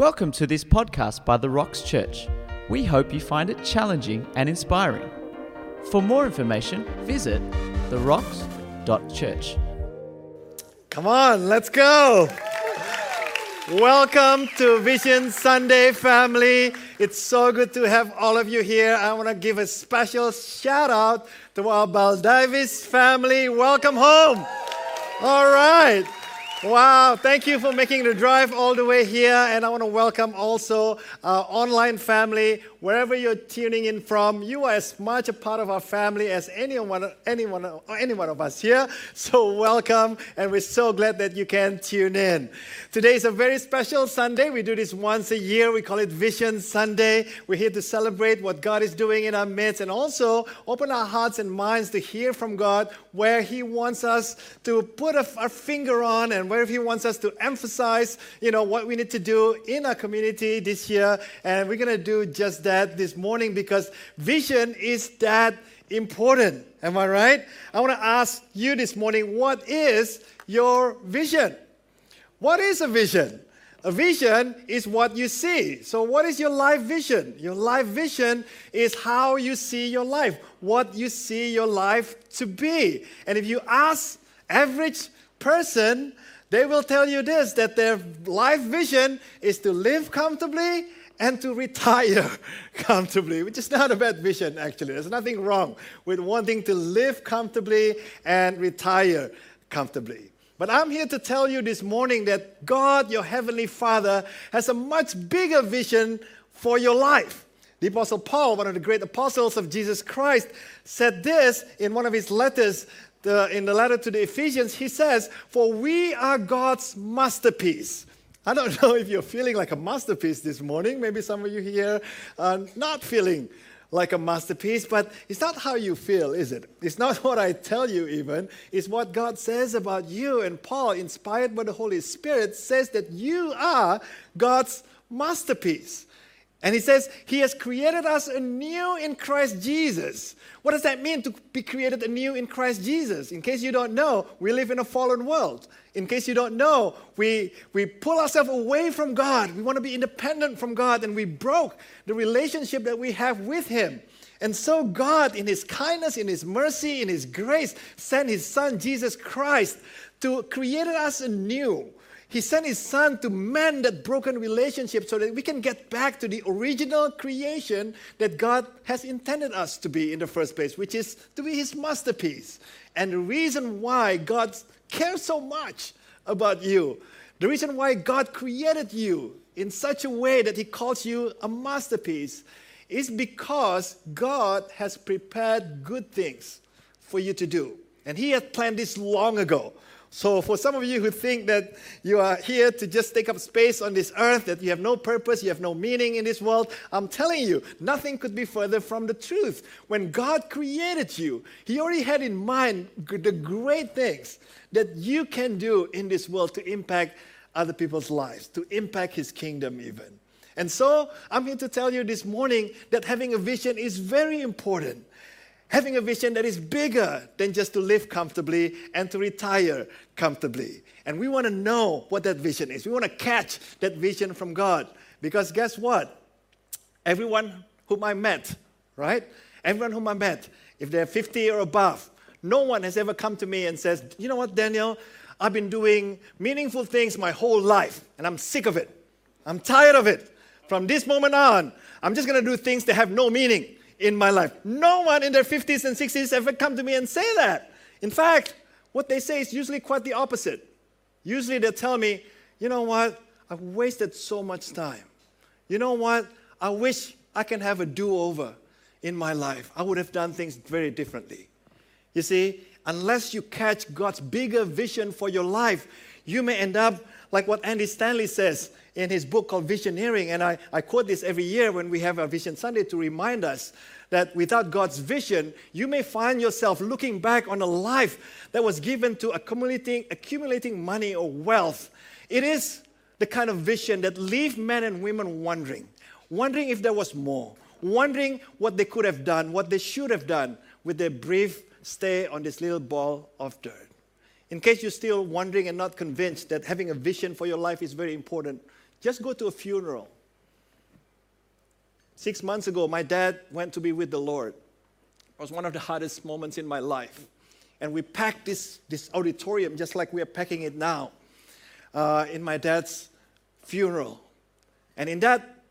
Welcome to this podcast by The Rocks Church. We hope you find it challenging and inspiring. For more information, visit therocks.church. Come on, let's go. Welcome to Vision Sunday, family. It's so good to have all of you here. I want to give a special shout out to our Baldivis family. Welcome home. All right. Wow, thank you for making the drive all the way here. And I want to welcome also our online family, wherever you're tuning in from. You are as much a part of our family as anyone, anyone, any one of us here. So welcome, and we're so glad that you can tune in. Today is a very special Sunday. We do this once a year. We call it Vision Sunday. We're here to celebrate what God is doing in our midst and also open our hearts and minds to hear from God where He wants us to put our finger on and where He wants us to emphasize, you know, what we need to do in our community this year. And we're to do just that this morning because vision is that important. Am I right? I want to ask you this morning, what is your vision? What is a vision? A vision is what you see. So, what is your life vision? Your life vision is how you see your life, what you see your life to be. And if you ask average person, they will tell you this that their life vision is to live comfortably and to retire comfortably, which is not a bad vision, actually. There's nothing wrong with wanting to live comfortably and retire comfortably. But I'm here to tell you this morning that God, your Heavenly Father, has a much bigger vision for your life. The Apostle Paul, one of the great apostles of Jesus Christ, said this in one of his letters, the, in the letter to the Ephesians. He says, For we are God's masterpiece. I don't know if you're feeling like a masterpiece this morning. Maybe some of you here are not feeling like a masterpiece, but it's not how you feel, is it? It's not what I tell you, even. It's what God says about you. And Paul, inspired by the Holy Spirit, says that you are God's masterpiece. And he says, He has created us anew in Christ Jesus. What does that mean to be created anew in Christ Jesus? In case you don't know, we live in a fallen world. In case you don't know, we, we pull ourselves away from God. We want to be independent from God, and we broke the relationship that we have with Him. And so, God, in His kindness, in His mercy, in His grace, sent His Son, Jesus Christ, to create us anew he sent His Son to mend that broken relationship so that we can get back to the original creation that God has intended us to be in the first place, which is to be His masterpiece. And the reason why God cares so much about you, the reason why God created you in such a way that He calls you a masterpiece, is because God has prepared good things for you to do. And He had planned this long ago. So, for some of you who think that you are here to just take up space on this earth, that you have no purpose, you have no meaning in this world, I'm telling you, nothing could be further from the truth. When God created you, He already had in mind the great things that you can do in this world to impact other people's lives, to impact His kingdom, even. And so, I'm here to tell you this morning that having a vision is very important having a vision that is bigger than just to live comfortably and to retire comfortably. And we want to know what that vision is. We want to catch that vision from God. Because guess what? Everyone whom I met, right? Everyone whom I met, if they're 50 or above, no one has ever come to me and says, You know what, Daniel? I've been doing meaningful things my whole life, and I'm sick of it. I'm tired of it. From this moment on, I'm just going to do things that have no meaning in my life. No one in their 50s and 60s ever come to me and say that. In fact, what they say is usually quite the opposite. Usually they tell me, you know what? I've wasted so much time. You know what? I wish I can have a do over in my life. I would have done things very differently. You see, unless you catch God's bigger vision for your life, you may end up like what Andy Stanley says in his book called Visioneering. And I, I quote this every year when we have our Vision Sunday to remind us that without God's vision, you may find yourself looking back on a life that was given to accumulating, accumulating money or wealth. It is the kind of vision that leave men and women wondering, wondering if there was more, wondering what they could have done, what they should have done with their brief stay on this little ball of dirt. In case you're still wondering and not convinced that having a vision for your life is very important, Just go to a funeral. Six months ago, my dad went to be with the Lord. It was one of the hardest moments in my life. And we packed this, this auditorium just like we are packing it now uh, in my dad's funeral. And in that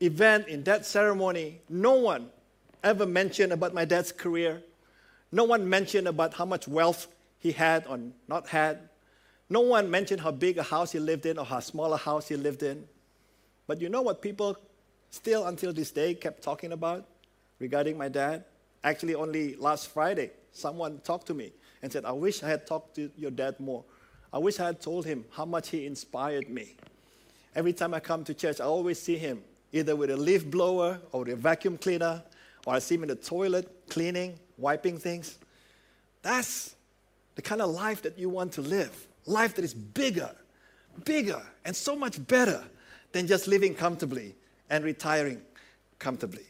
event, in that ceremony, no one ever mentioned about my dad's career. No one mentioned about how much wealth he had or not had. No one mentioned how big a house he lived in or how small a house he lived in. But you know what people still until this day kept talking about regarding my dad? Actually, only last Friday, someone talked to me and said, I wish I had talked to your dad more. I wish I had told him how much he inspired me. Every time I come to church, I always see him either with a leaf blower or with a vacuum cleaner, or I see him in the toilet cleaning, wiping things. That's the kind of life that you want to live. Life that is bigger, bigger, and so much better than just living comfortably and retiring comfortably.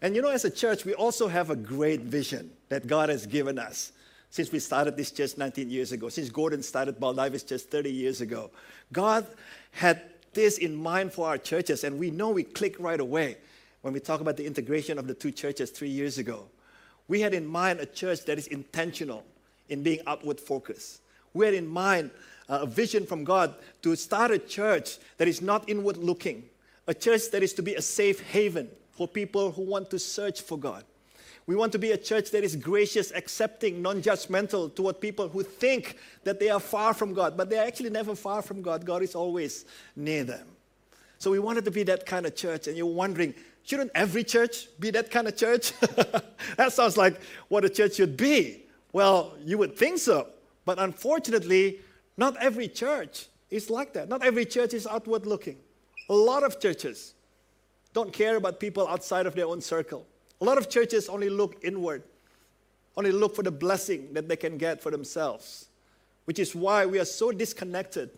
And you know, as a church, we also have a great vision that God has given us since we started this church 19 years ago, since Gordon started Baldivis Church 30 years ago. God had this in mind for our churches, and we know we click right away when we talk about the integration of the two churches three years ago. We had in mind a church that is intentional in being outward focused. We had in mind uh, a vision from God to start a church that is not inward looking, a church that is to be a safe haven for people who want to search for God. We want to be a church that is gracious, accepting, non judgmental toward people who think that they are far from God, but they're actually never far from God. God is always near them. So we wanted to be that kind of church, and you're wondering, shouldn't every church be that kind of church? that sounds like what a church should be. Well, you would think so, but unfortunately, not every church is like that. Not every church is outward looking. A lot of churches don't care about people outside of their own circle. A lot of churches only look inward, only look for the blessing that they can get for themselves, which is why we are so disconnected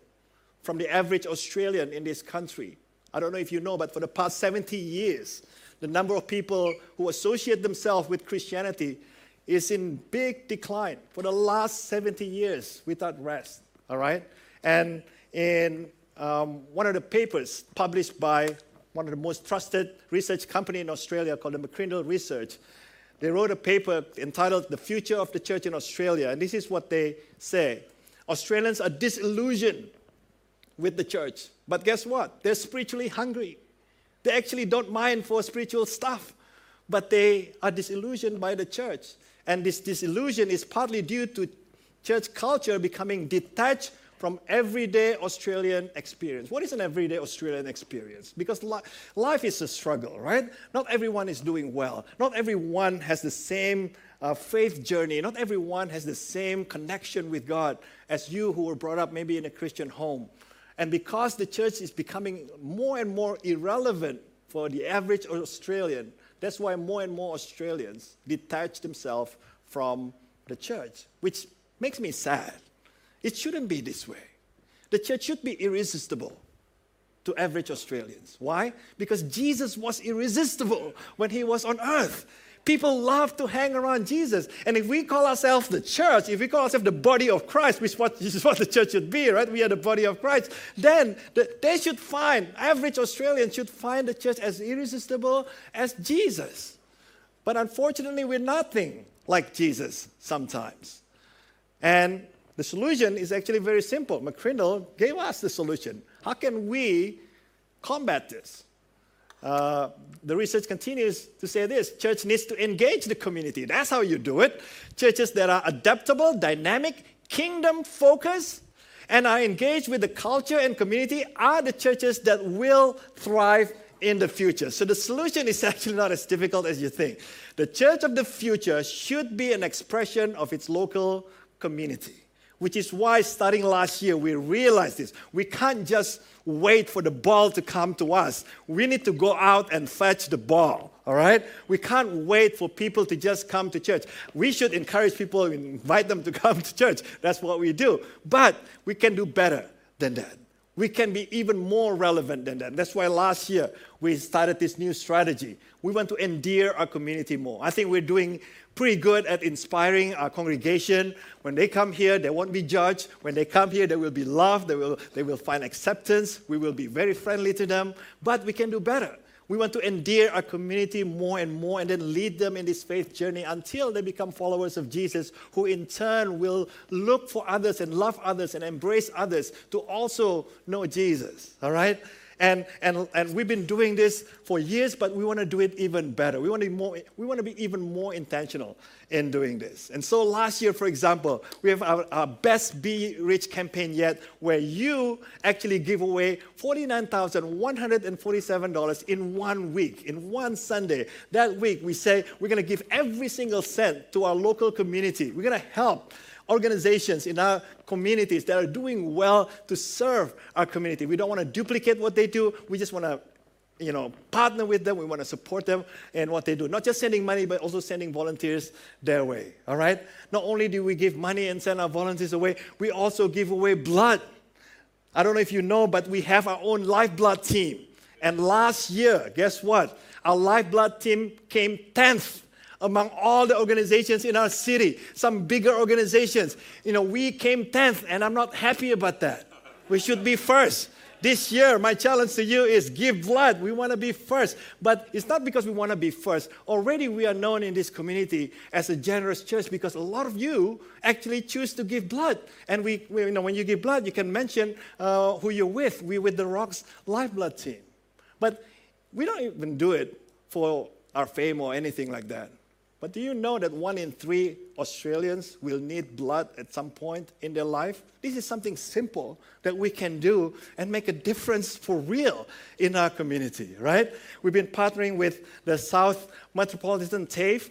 from the average Australian in this country. I don't know if you know, but for the past 70 years, the number of people who associate themselves with Christianity is in big decline for the last 70 years without rest. All right? And in um, one of the papers published by one of the most trusted research company in Australia called the McCrindle Research, they wrote a paper entitled The Future of the Church in Australia. And this is what they say Australians are disillusioned with the church. But guess what? They're spiritually hungry. They actually don't mind for spiritual stuff, but they are disillusioned by the church. And this disillusion is partly due to church culture becoming detached from everyday Australian experience. What is an everyday Australian experience? Because li- life is a struggle, right? Not everyone is doing well. Not everyone has the same uh, faith journey. Not everyone has the same connection with God as you who were brought up maybe in a Christian home. And because the church is becoming more and more irrelevant for the average Australian, that's why more and more Australians detach themselves from the church, which makes me sad. It shouldn't be this way. The church should be irresistible to average Australians. Why? Because Jesus was irresistible when he was on earth. People love to hang around Jesus. And if we call ourselves the church, if we call ourselves the body of Christ, which is what, the church should be, right? We are the body of Christ. Then the, they should find, average Australians should find the church as irresistible as Jesus. But unfortunately, we're nothing like Jesus sometimes. And the solution is actually very simple. McCrindle gave us the solution. How can we combat this? Uh, the research continues to say this church needs to engage the community. That's how you do it. Churches that are adaptable, dynamic, kingdom focused, and are engaged with the culture and community are the churches that will thrive in the future. So the solution is actually not as difficult as you think. The church of the future should be an expression of its local community which is why starting last year we realized this. We can't just wait for the ball to come to us. We need to go out and fetch the ball, all right? We can't wait for people to just come to church. We should encourage people and invite them to come to church. That's what we do. But we can do better than that. We can be even more relevant than that. That's why last year we started this new strategy. We want to endear our community more. I think we're doing pretty good at inspiring our congregation. When they come here, they won't be judged. When they come here, they will be loved. They will, they will find acceptance. We will be very friendly to them. But we can do better. We want to endear our community more and more and then lead them in this faith journey until they become followers of Jesus, who in turn will look for others and love others and embrace others to also know Jesus. All right? And, and, and we've been doing this for years, but we want to do it even better. We want, to be more, we want to be even more intentional in doing this. And so last year, for example, we have our, our Best Be Rich campaign yet, where you actually give away $49,147 in one week, in one Sunday. That week, we say we're going to give every single cent to our local community. We're going to help organizations in our communities that are doing well to serve our community. We don't want to duplicate what they do. We just want to you know, partner with them. We want to support them and what they do. Not just sending money, but also sending volunteers their way. All right? Not only do we give money and send our volunteers away, we also give away blood. I don't know if you know, but we have our own lifeblood team. And last year, guess what? Our lifeblood team came 10th among all the organizations in our city, some bigger organizations. You know, we came 10th, and I'm not happy about that. We should be first. This year, my challenge to you is give blood. We want to be first. But it's not because we want to be first. Already, we are known in this community as a generous church because a lot of you actually choose to give blood. And we, we you know, when you give blood, you can mention uh, who you're with. We're with the Rocks Lifeblood team. But we don't even do it for our fame or anything like that. But do you know that one in three Australians will need blood at some point in their life? This is something simple that we can do and make a difference for real in our community, right? We've been partnering with the South Metropolitan TAFE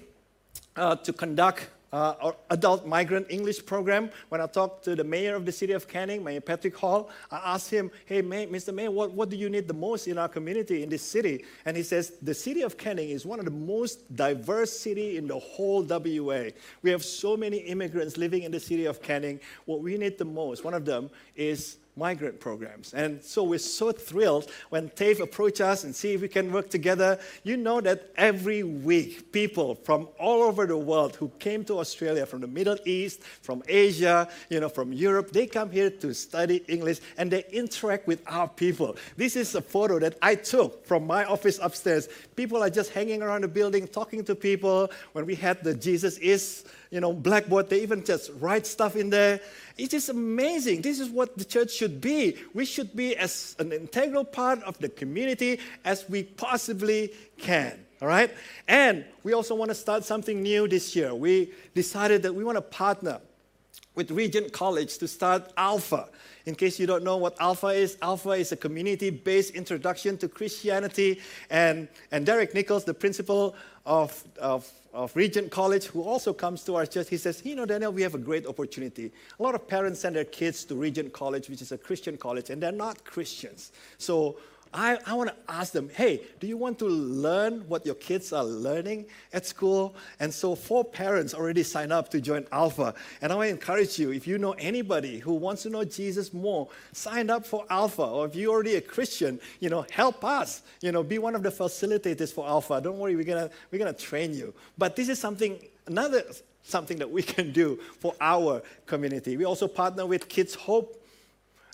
uh, to conduct uh, adult migrant English program. When I talked to the mayor of the city of Canning, Mayor Patrick Hall, I asked him, hey, May, Mr. Mayor, what, what do you need the most in our community, in this city? And he says, the city of Canning is one of the most diverse city in the whole WA. We have so many immigrants living in the city of Canning. What we need the most, one of them is migrant programs. And so we're so thrilled when TAFE approached us and see if we can work together. You know that every week, people from all over the world who came to Australia from the Middle East, from Asia, you know, from Europe, they come here to study English and they interact with our people. This is a photo that I took from my office upstairs. People are just hanging around the building, talking to people. When we had the Jesus is you know, blackboard. They even just write stuff in there. It is amazing. This is what the church should be. We should be as an integral part of the community as we possibly can. All right? And we also want to start something new this year. We decided that we want to partner with Regent College to start Alpha. In case you don't know what Alpha is, Alpha is a community based introduction to Christianity. And, and Derek Nichols, the principal of, of, of Regent College, who also comes to our church, he says, You know, Daniel, we have a great opportunity. A lot of parents send their kids to Regent College, which is a Christian college, and they're not Christians. So I, I want to ask them, hey, do you want to learn what your kids are learning at school? And so four parents already signed up to join Alpha. And I want to encourage you, if you know anybody who wants to know Jesus more, sign up for Alpha. Or if you're already a Christian, you know, help us. You know, be one of the facilitators for Alpha. Don't worry, we're gonna we're gonna train you. But this is something another something that we can do for our community. We also partner with Kids Hope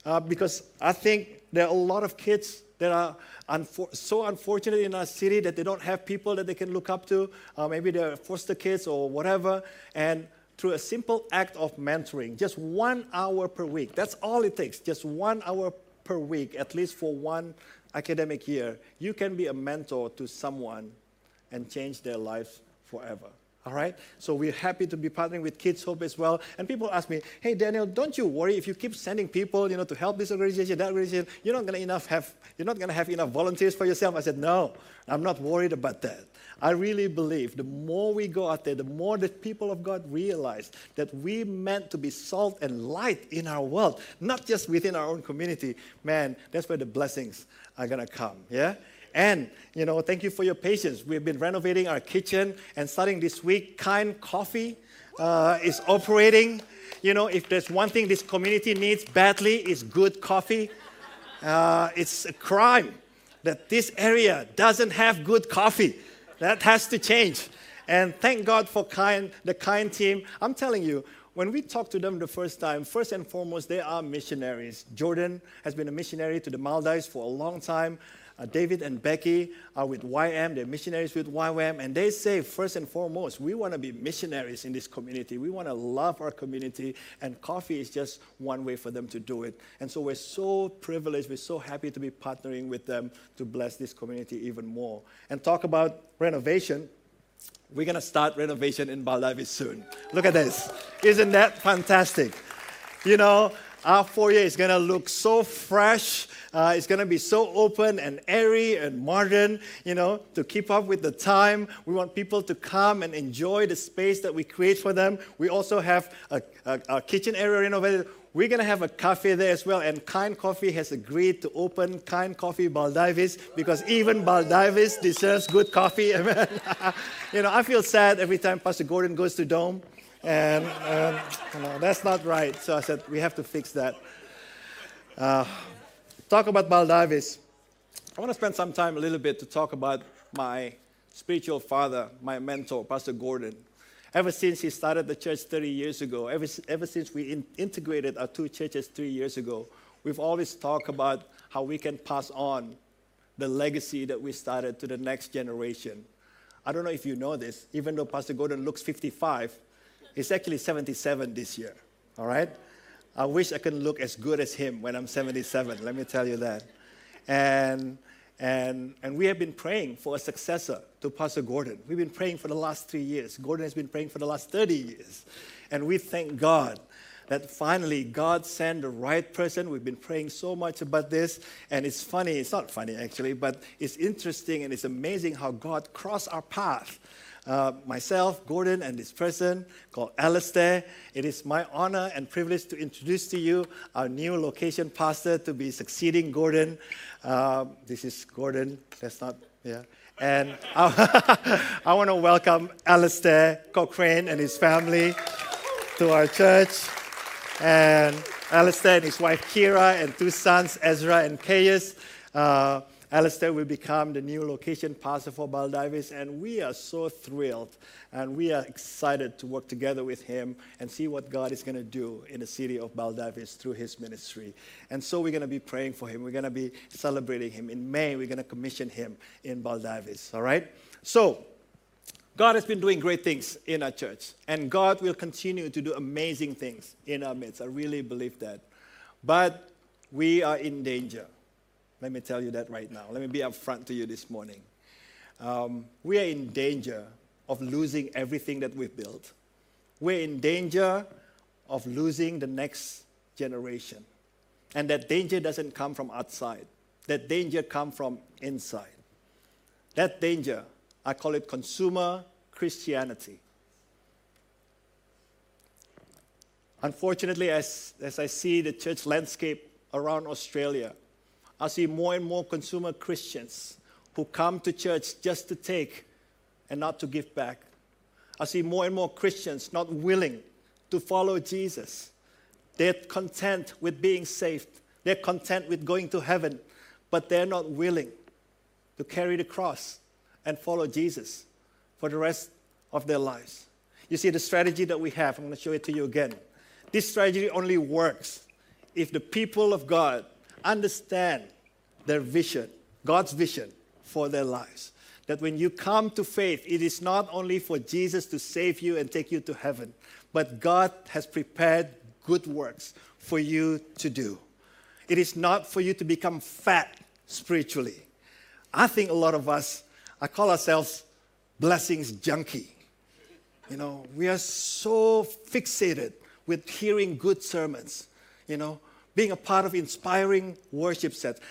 uh, because I think there are a lot of kids that are unfor- so unfortunate in our city that they don't have people that they can look up to. Uh, maybe they're foster kids or whatever. And through a simple act of mentoring, just one hour per week, that's all it takes, just one hour per week, at least for one academic year, you can be a mentor to someone and change their life forever. All right? So we're happy to be partnering with Kids Hope as well. And people ask me, hey, Daniel, don't you worry if you keep sending people, you know, to help this organization, that organization, you're not going to have, you're not going to have enough volunteers for yourself. I said, no, I'm not worried about that. I really believe the more we go out there, the more the people of God realize that we meant to be salt and light in our world, not just within our own community. Man, that's where the blessings are going to come. Yeah? And, you know, thank you for your patience. We've been renovating our kitchen, and starting this week, Kind Coffee uh, is operating. You know, if there's one thing this community needs badly, is good coffee. Uh, it's a crime that this area doesn't have good coffee. That has to change. And thank God for kind, the kind team. I'm telling you, when we talked to them the first time, first and foremost, they are missionaries. Jordan has been a missionary to the Maldives for a long time. Uh, David and Becky are with YM, they're missionaries with YM, and they say, first and foremost, we want to be missionaries in this community. We want to love our community, and coffee is just one way for them to do it. And so we're so privileged, we're so happy to be partnering with them to bless this community even more. And talk about renovation. We're going to start renovation in Baldivis soon. Look at this. Isn't that fantastic? You know, our foyer is going to look so fresh. Uh, it's going to be so open and airy and modern, you know, to keep up with the time. We want people to come and enjoy the space that we create for them. We also have a, a, a kitchen area renovated. We're going to have a cafe there as well. And Kind Coffee has agreed to open Kind Coffee Baldivis because even Baldivis deserves good coffee. you know, I feel sad every time Pastor Gordon goes to Dome. And um, know, that's not right. So I said, we have to fix that. Uh, talk about Baldivis. I want to spend some time a little bit to talk about my spiritual father, my mentor, Pastor Gordon. Ever since he started the church 30 years ago, ever, ever since we in, integrated our two churches three years ago, we've always talked about how we can pass on the legacy that we started to the next generation. I don't know if you know this, even though Pastor Gordon looks 55, He's actually 77 this year, all right? I wish I could look as good as him when I'm 77, let me tell you that. And, and, and we have been praying for a successor to Pastor Gordon. We've been praying for the last three years. Gordon has been praying for the last 30 years. And we thank God that finally God sent the right person. We've been praying so much about this, and it's funny. It's not funny actually, but it's interesting and it's amazing how God crossed our path uh, myself, Gordon, and this person called Alistair. It is my honor and privilege to introduce to you our new location pastor to be succeeding Gordon. Uh, this is Gordon. That's not, yeah. And I, I want to welcome Alistair Cochrane and his family to our church. And Alistair and his wife Kira and two sons, Ezra and Caius. Uh, Alistair will become the new location pastor for Baldivis, and we are so thrilled and we are excited to work together with him and see what God is going to do in the city of Baldivis through his ministry. And so we're going to be praying for him. We're going to be celebrating him. In May, we're going to commission him in Baldivis, all right? So, God has been doing great things in our church, and God will continue to do amazing things in our midst. I really believe that. But we are in danger. Let me tell you that right now. Let me be upfront to you this morning. Um, we are in danger of losing everything that we've built. We're in danger of losing the next generation. And that danger doesn't come from outside. That danger comes from inside. That danger, I call it consumer Christianity. Unfortunately, as, as I see the church landscape around Australia, I see more and more consumer Christians who come to church just to take and not to give back. I see more and more Christians not willing to follow Jesus. They're content with being saved, they're content with going to heaven, but they're not willing to carry the cross and follow Jesus for the rest of their lives. You see, the strategy that we have, I'm going to show it to you again. This strategy only works if the people of God understand their vision, God's vision for their lives. That when you come to faith, it is not only for Jesus to save you and take you to heaven, but God has prepared good works for you to do. It is not for you to become fat spiritually. I think a lot of us, I call ourselves blessings junkie. You know, we are so fixated with hearing good sermons, you know, being a part of inspiring worship sets.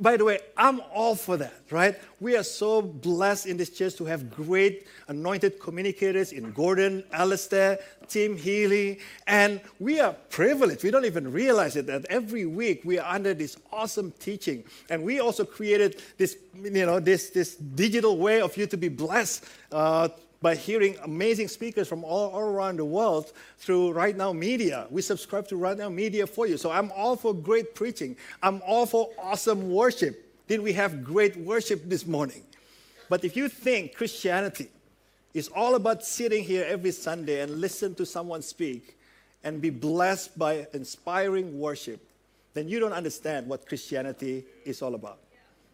By the way, I'm all for that, right? We are so blessed in this church to have great anointed communicators in Gordon, Alistair, Tim Healy, and we are privileged. We don't even realize it that every week we are under this awesome teaching. And we also created this, you know, this, this digital way of you to be blessed. Uh, by hearing amazing speakers from all, all, around the world through Right Now Media. We subscribe to Right Now Media for you. So I'm all for great preaching. I'm all for awesome worship. Did we have great worship this morning? But if you think Christianity is all about sitting here every Sunday and listen to someone speak and be blessed by inspiring worship, then you don't understand what Christianity is all about.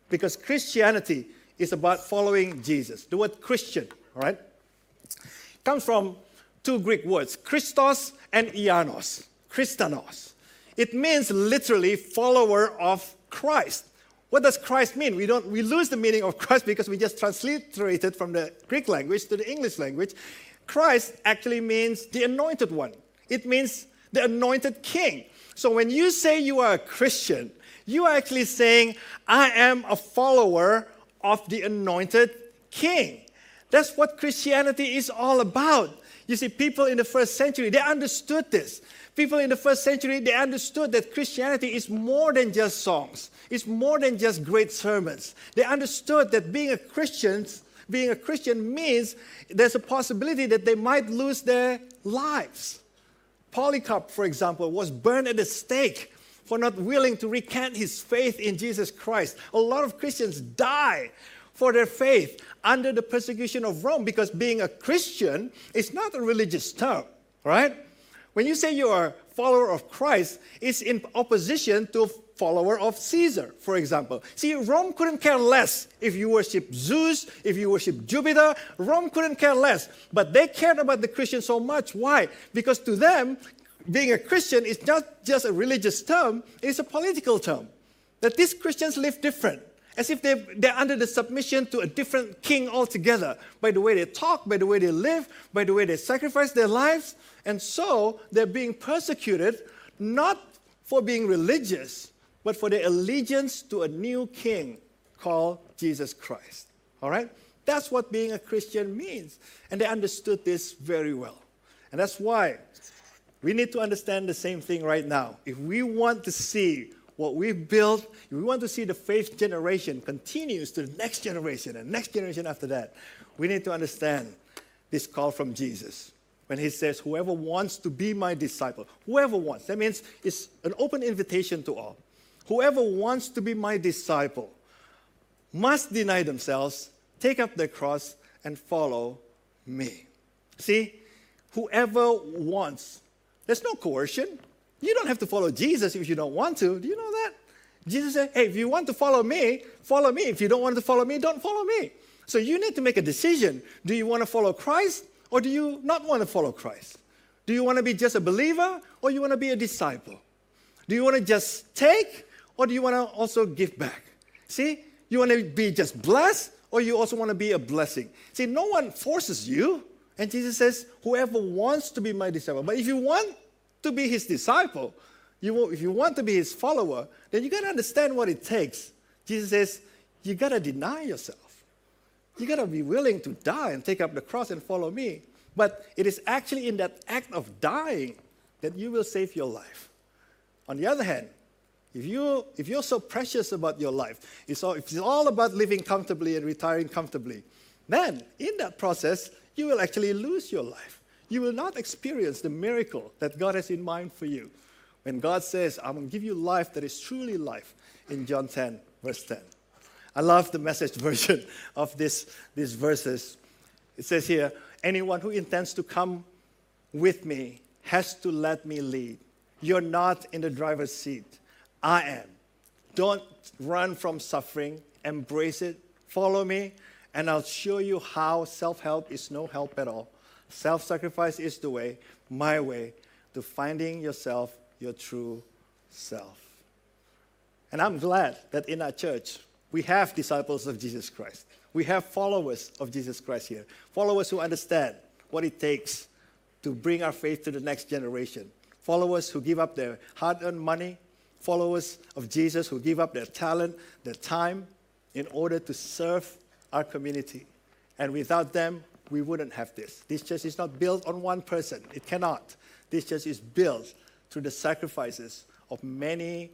Because Christianity is about following Jesus. The word Christian, all comes from two Greek words, Christos and Ianos, Christanos. It means literally follower of Christ. What does Christ mean? We, don't, we lose the meaning of Christ because we just transliterated from the Greek language to the English language. Christ actually means the anointed one. It means the anointed king. So when you say you are a Christian, you are actually saying, I am a follower of the anointed king. That's what Christianity is all about. You see, people in the first century, they understood this. People in the first century, they understood that Christianity is more than just songs. It's more than just great sermons. They understood that being a Christian, being a Christian means there's a possibility that they might lose their lives. Polycarp, for example, was burned at the stake for not willing to recant his faith in Jesus Christ. A lot of Christians die for their faith under the persecution of Rome because being a Christian is not a religious term, right? When you say you are a follower of Christ, it's in opposition to a follower of Caesar, for example. See, Rome couldn't care less if you worship Zeus, if you worship Jupiter. Rome couldn't care less. But they cared about the Christians so much. Why? Because to them, being a Christian is not just a religious term, it's a political term. That these Christians live different, as if they're, under the submission to a different king altogether, by the way they talk, by the way they live, by the way they sacrifice their lives. And so they're being persecuted not for being religious, but for their allegiance to a new king called Jesus Christ. All right? That's what being a Christian means. And they understood this very well. And that's why we need to understand the same thing right now. If we want to see what we've built, if we want to see the faith generation continues to the next generation and next generation after that, we need to understand this call from Jesus. When he says, Whoever wants to be my disciple, whoever wants, that means it's an open invitation to all. Whoever wants to be my disciple must deny themselves, take up their cross, and follow me. See, whoever wants there's no coercion. You don't have to follow Jesus if you don't want to. Do you know that? Jesus said, hey, if you want to follow me, follow me. If you don't want to follow me, don't follow me. So you need to make a decision. Do you want to follow Christ or do you not want to follow Christ? Do you want to be just a believer or you want to be a disciple? Do you want to just take or do you want to also give back? See, you want to be just blessed or you also want to be a blessing. See, no one forces you. And Jesus says, Whoever wants to be my disciple. But if you want to be his disciple, you, if you want to be his follower, then you got to understand what it takes. Jesus says, You got to deny yourself. You got to be willing to die and take up the cross and follow me. But it is actually in that act of dying that you will save your life. On the other hand, if, you, if you're so precious about your life, it's all, if it's all about living comfortably and retiring comfortably, then in that process, you will actually lose your life. You will not experience the miracle that God has in mind for you. When God says, I'm going to give you life that is truly life in John 10, verse 10. I love the message version of this, these verses. It says here, anyone who intends to come with me has to let me lead. You're not in the driver's seat. I am. Don't run from suffering, embrace it, follow me, and I'll show you how self help is no help at all. Self sacrifice is the way, my way, to finding yourself, your true self. And I'm glad that in our church, we have disciples of Jesus Christ. We have followers of Jesus Christ here, followers who understand what it takes to bring our faith to the next generation, followers who give up their hard earned money, followers of Jesus who give up their talent, their time in order to serve our community. And without them, we wouldn't have this. This church is not built on one person, it cannot. This church is built through the sacrifices of many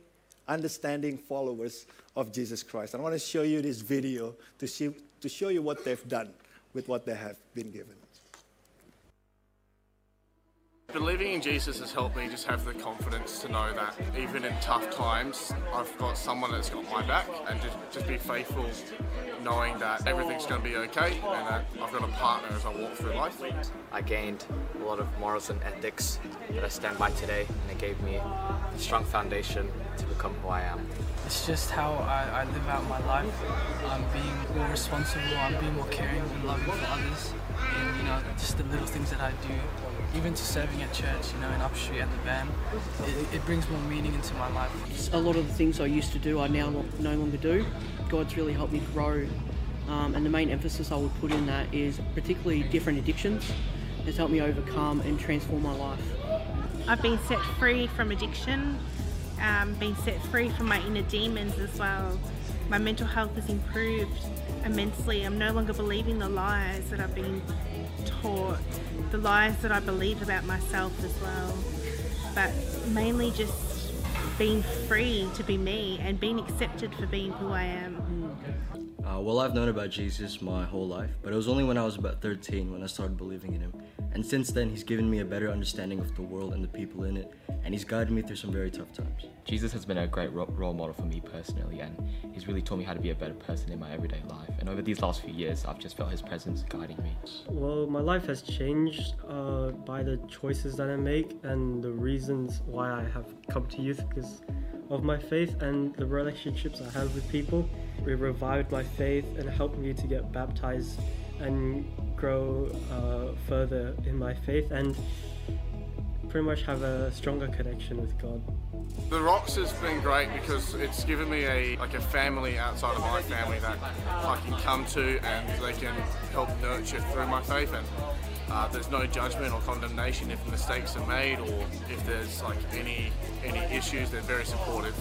understanding followers of Jesus Christ. I want to show you this video to, see, to show you what they've done, with what they have been given. Believing in Jesus has helped me just have the confidence to know that even in tough times, I've got someone that's got my back and just, just be faithful knowing that everything's going to be okay and that I've got a partner as I walk through life. I gained a lot of morals and ethics that I stand by today, and it gave me a strong foundation to become who I am. It's just how I, I live out my life. I'm being more responsible, I'm being more caring and loving for others, and you know, just the little things that I do even to serving at church, you know, in Upstreet at the band, it, it, brings more meaning into my life. A lot of the things I used to do, I now no longer do. God's really helped me grow, um, and the main emphasis I would put in that is particularly different addictions. It's helped me overcome and transform my life. I've been set free from addiction, um, been set free from my inner demons as well. My mental health has improved immensely. I'm no longer believing the lies that I've been taught the lies that I believe about myself as well. But mainly just being free to be me and being accepted for being who I am. Uh, well, I've known about Jesus my whole life, but it was only when I was about 13 when I started believing in him. And since then, he's given me a better understanding of the world and the people in it, and he's guided me through some very tough times. Jesus has been a great role model for me personally, and he's really taught me how to be a better person in my everyday life. And over these last few years, I've just felt his presence guiding me. Well, my life has changed uh, by the choices that I make and the reasons why I have come to youth because of my faith and the relationships I have with people. It revived my faith and helped me to get baptized and grow uh, further in my faith and pretty much have a stronger connection with God. The Rocks has been great because it's given me a like a family outside of my family that I can come to and they can help nurture through my faith and uh, there's no judgment or condemnation if mistakes are made or if there's like any any issues. They're very supportive.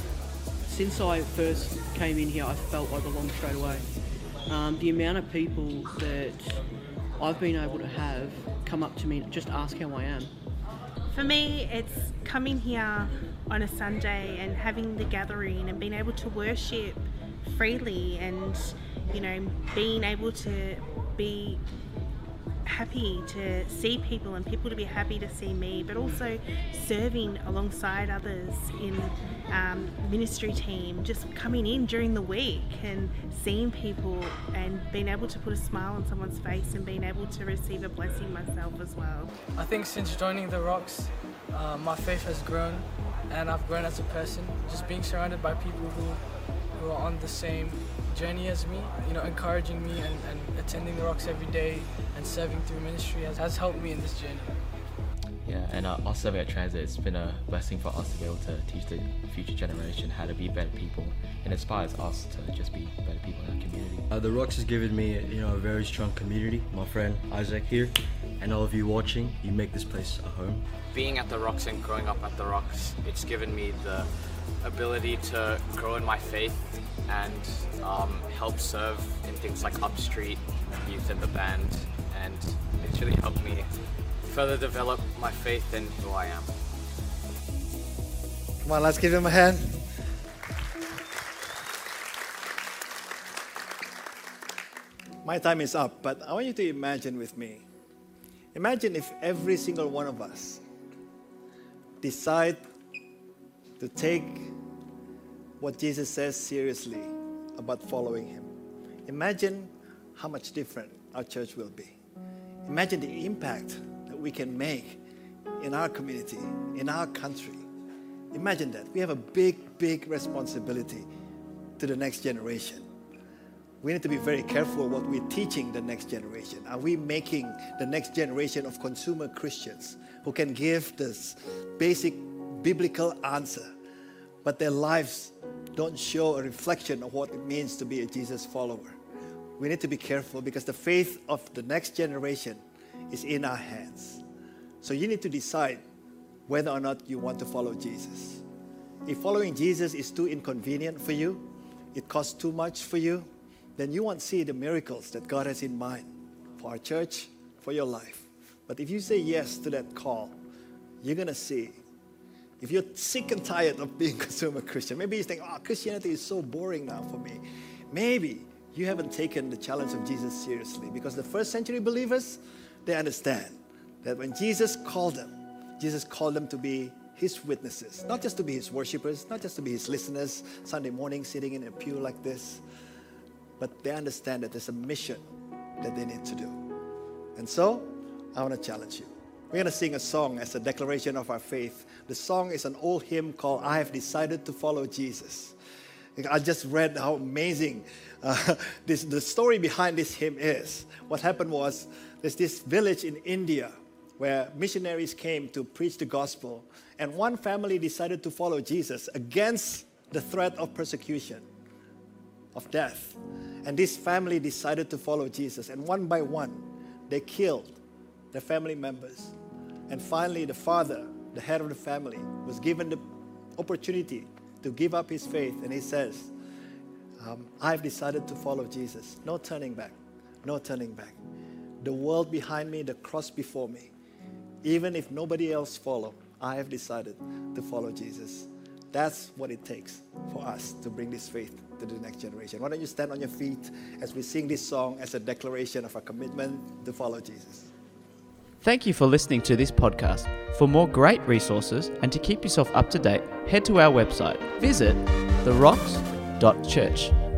Since I first came in here, I felt like I belonged straight away. Um, the amount of people that I've been able to have come up to me and just ask how I am. For me, it's coming here on a Sunday and having the gathering and being able to worship freely and, you know, being able to be happy to see people and people to be happy to see me, but also serving alongside others in um, ministry team, just coming in during the week and seeing people and being able to put a smile on someone's face and being able to receive a blessing myself as well. I think since joining the Rocks, uh, my faith has grown and I've grown as a person. Just being surrounded by people who who are on the same journey as me, you know, encouraging me and, and attending the Rocks every day and serving through ministry has, has helped me in this journey. Yeah, and uh, us serving at Transit, it's been a blessing for us to be able to teach the future generation how to be better people and inspires us to just be better people in our community. Uh, the Rocks has given me, you know, a very strong community. My friend Isaac here, and all of you watching, you make this place a home. Being at the Rocks and growing up at the Rocks, it's given me the ability to grow in my faith and um, help serve in things like Upstreet, youth in the band, and it's really helped me further develop my faith in who I am. Come on, let's give him a hand. My time is up, but I want you to imagine with me. Imagine if every single one of us decide to take what Jesus says seriously about following Him. Imagine how much different our church will be. Imagine the impact that we can make in our community, in our country. Imagine that. We have a big, big responsibility to the next generation. We need to be very careful what we're teaching the next generation. Are we making the next generation of consumer Christians who can give this basic biblical answer, but their lives don't show a reflection of what it means to be a Jesus follower. We need to be careful because the faith of the next generation is in our hands. So you need to decide whether or not you want to follow Jesus. If following Jesus is too inconvenient for you, it costs too much for you, then you won't see the miracles that God has in mind for our church, for your life. But if you say yes to that call, you're going to see if you're sick and tired of being a consumer Christian, maybe you think, oh, Christianity is so boring now for me. Maybe you haven't taken the challenge of Jesus seriously because the first century believers, they understand that when Jesus called them, Jesus called them to be his witnesses, not just to be his worshippers, not just to be his listeners Sunday morning sitting in a pew like this, but they understand that there's a mission that they need to do. And so, I want to challenge you. We're going to sing a song as a declaration of our faith. The song is an old hymn called I Have Decided to Follow Jesus. I just read how amazing uh, this, the story behind this hymn is. What happened was there's this village in India where missionaries came to preach the gospel, and one family decided to follow Jesus against the threat of persecution, of death. And this family decided to follow Jesus, and one by one, they killed their family members. And finally, the father, the head of the family, was given the opportunity to give up his faith, and he says, um, I've decided to follow Jesus. No turning back. No turning back. The world behind me, the cross before me. Even if nobody else follow, I have decided to follow Jesus. That's what it takes for us to bring this faith to the next generation. Why don't you stand on your feet as we sing this song as a declaration of our commitment to follow Jesus? Thank you for listening to this podcast. For more great resources and to keep yourself up to date, head to our website. Visit therocks.church.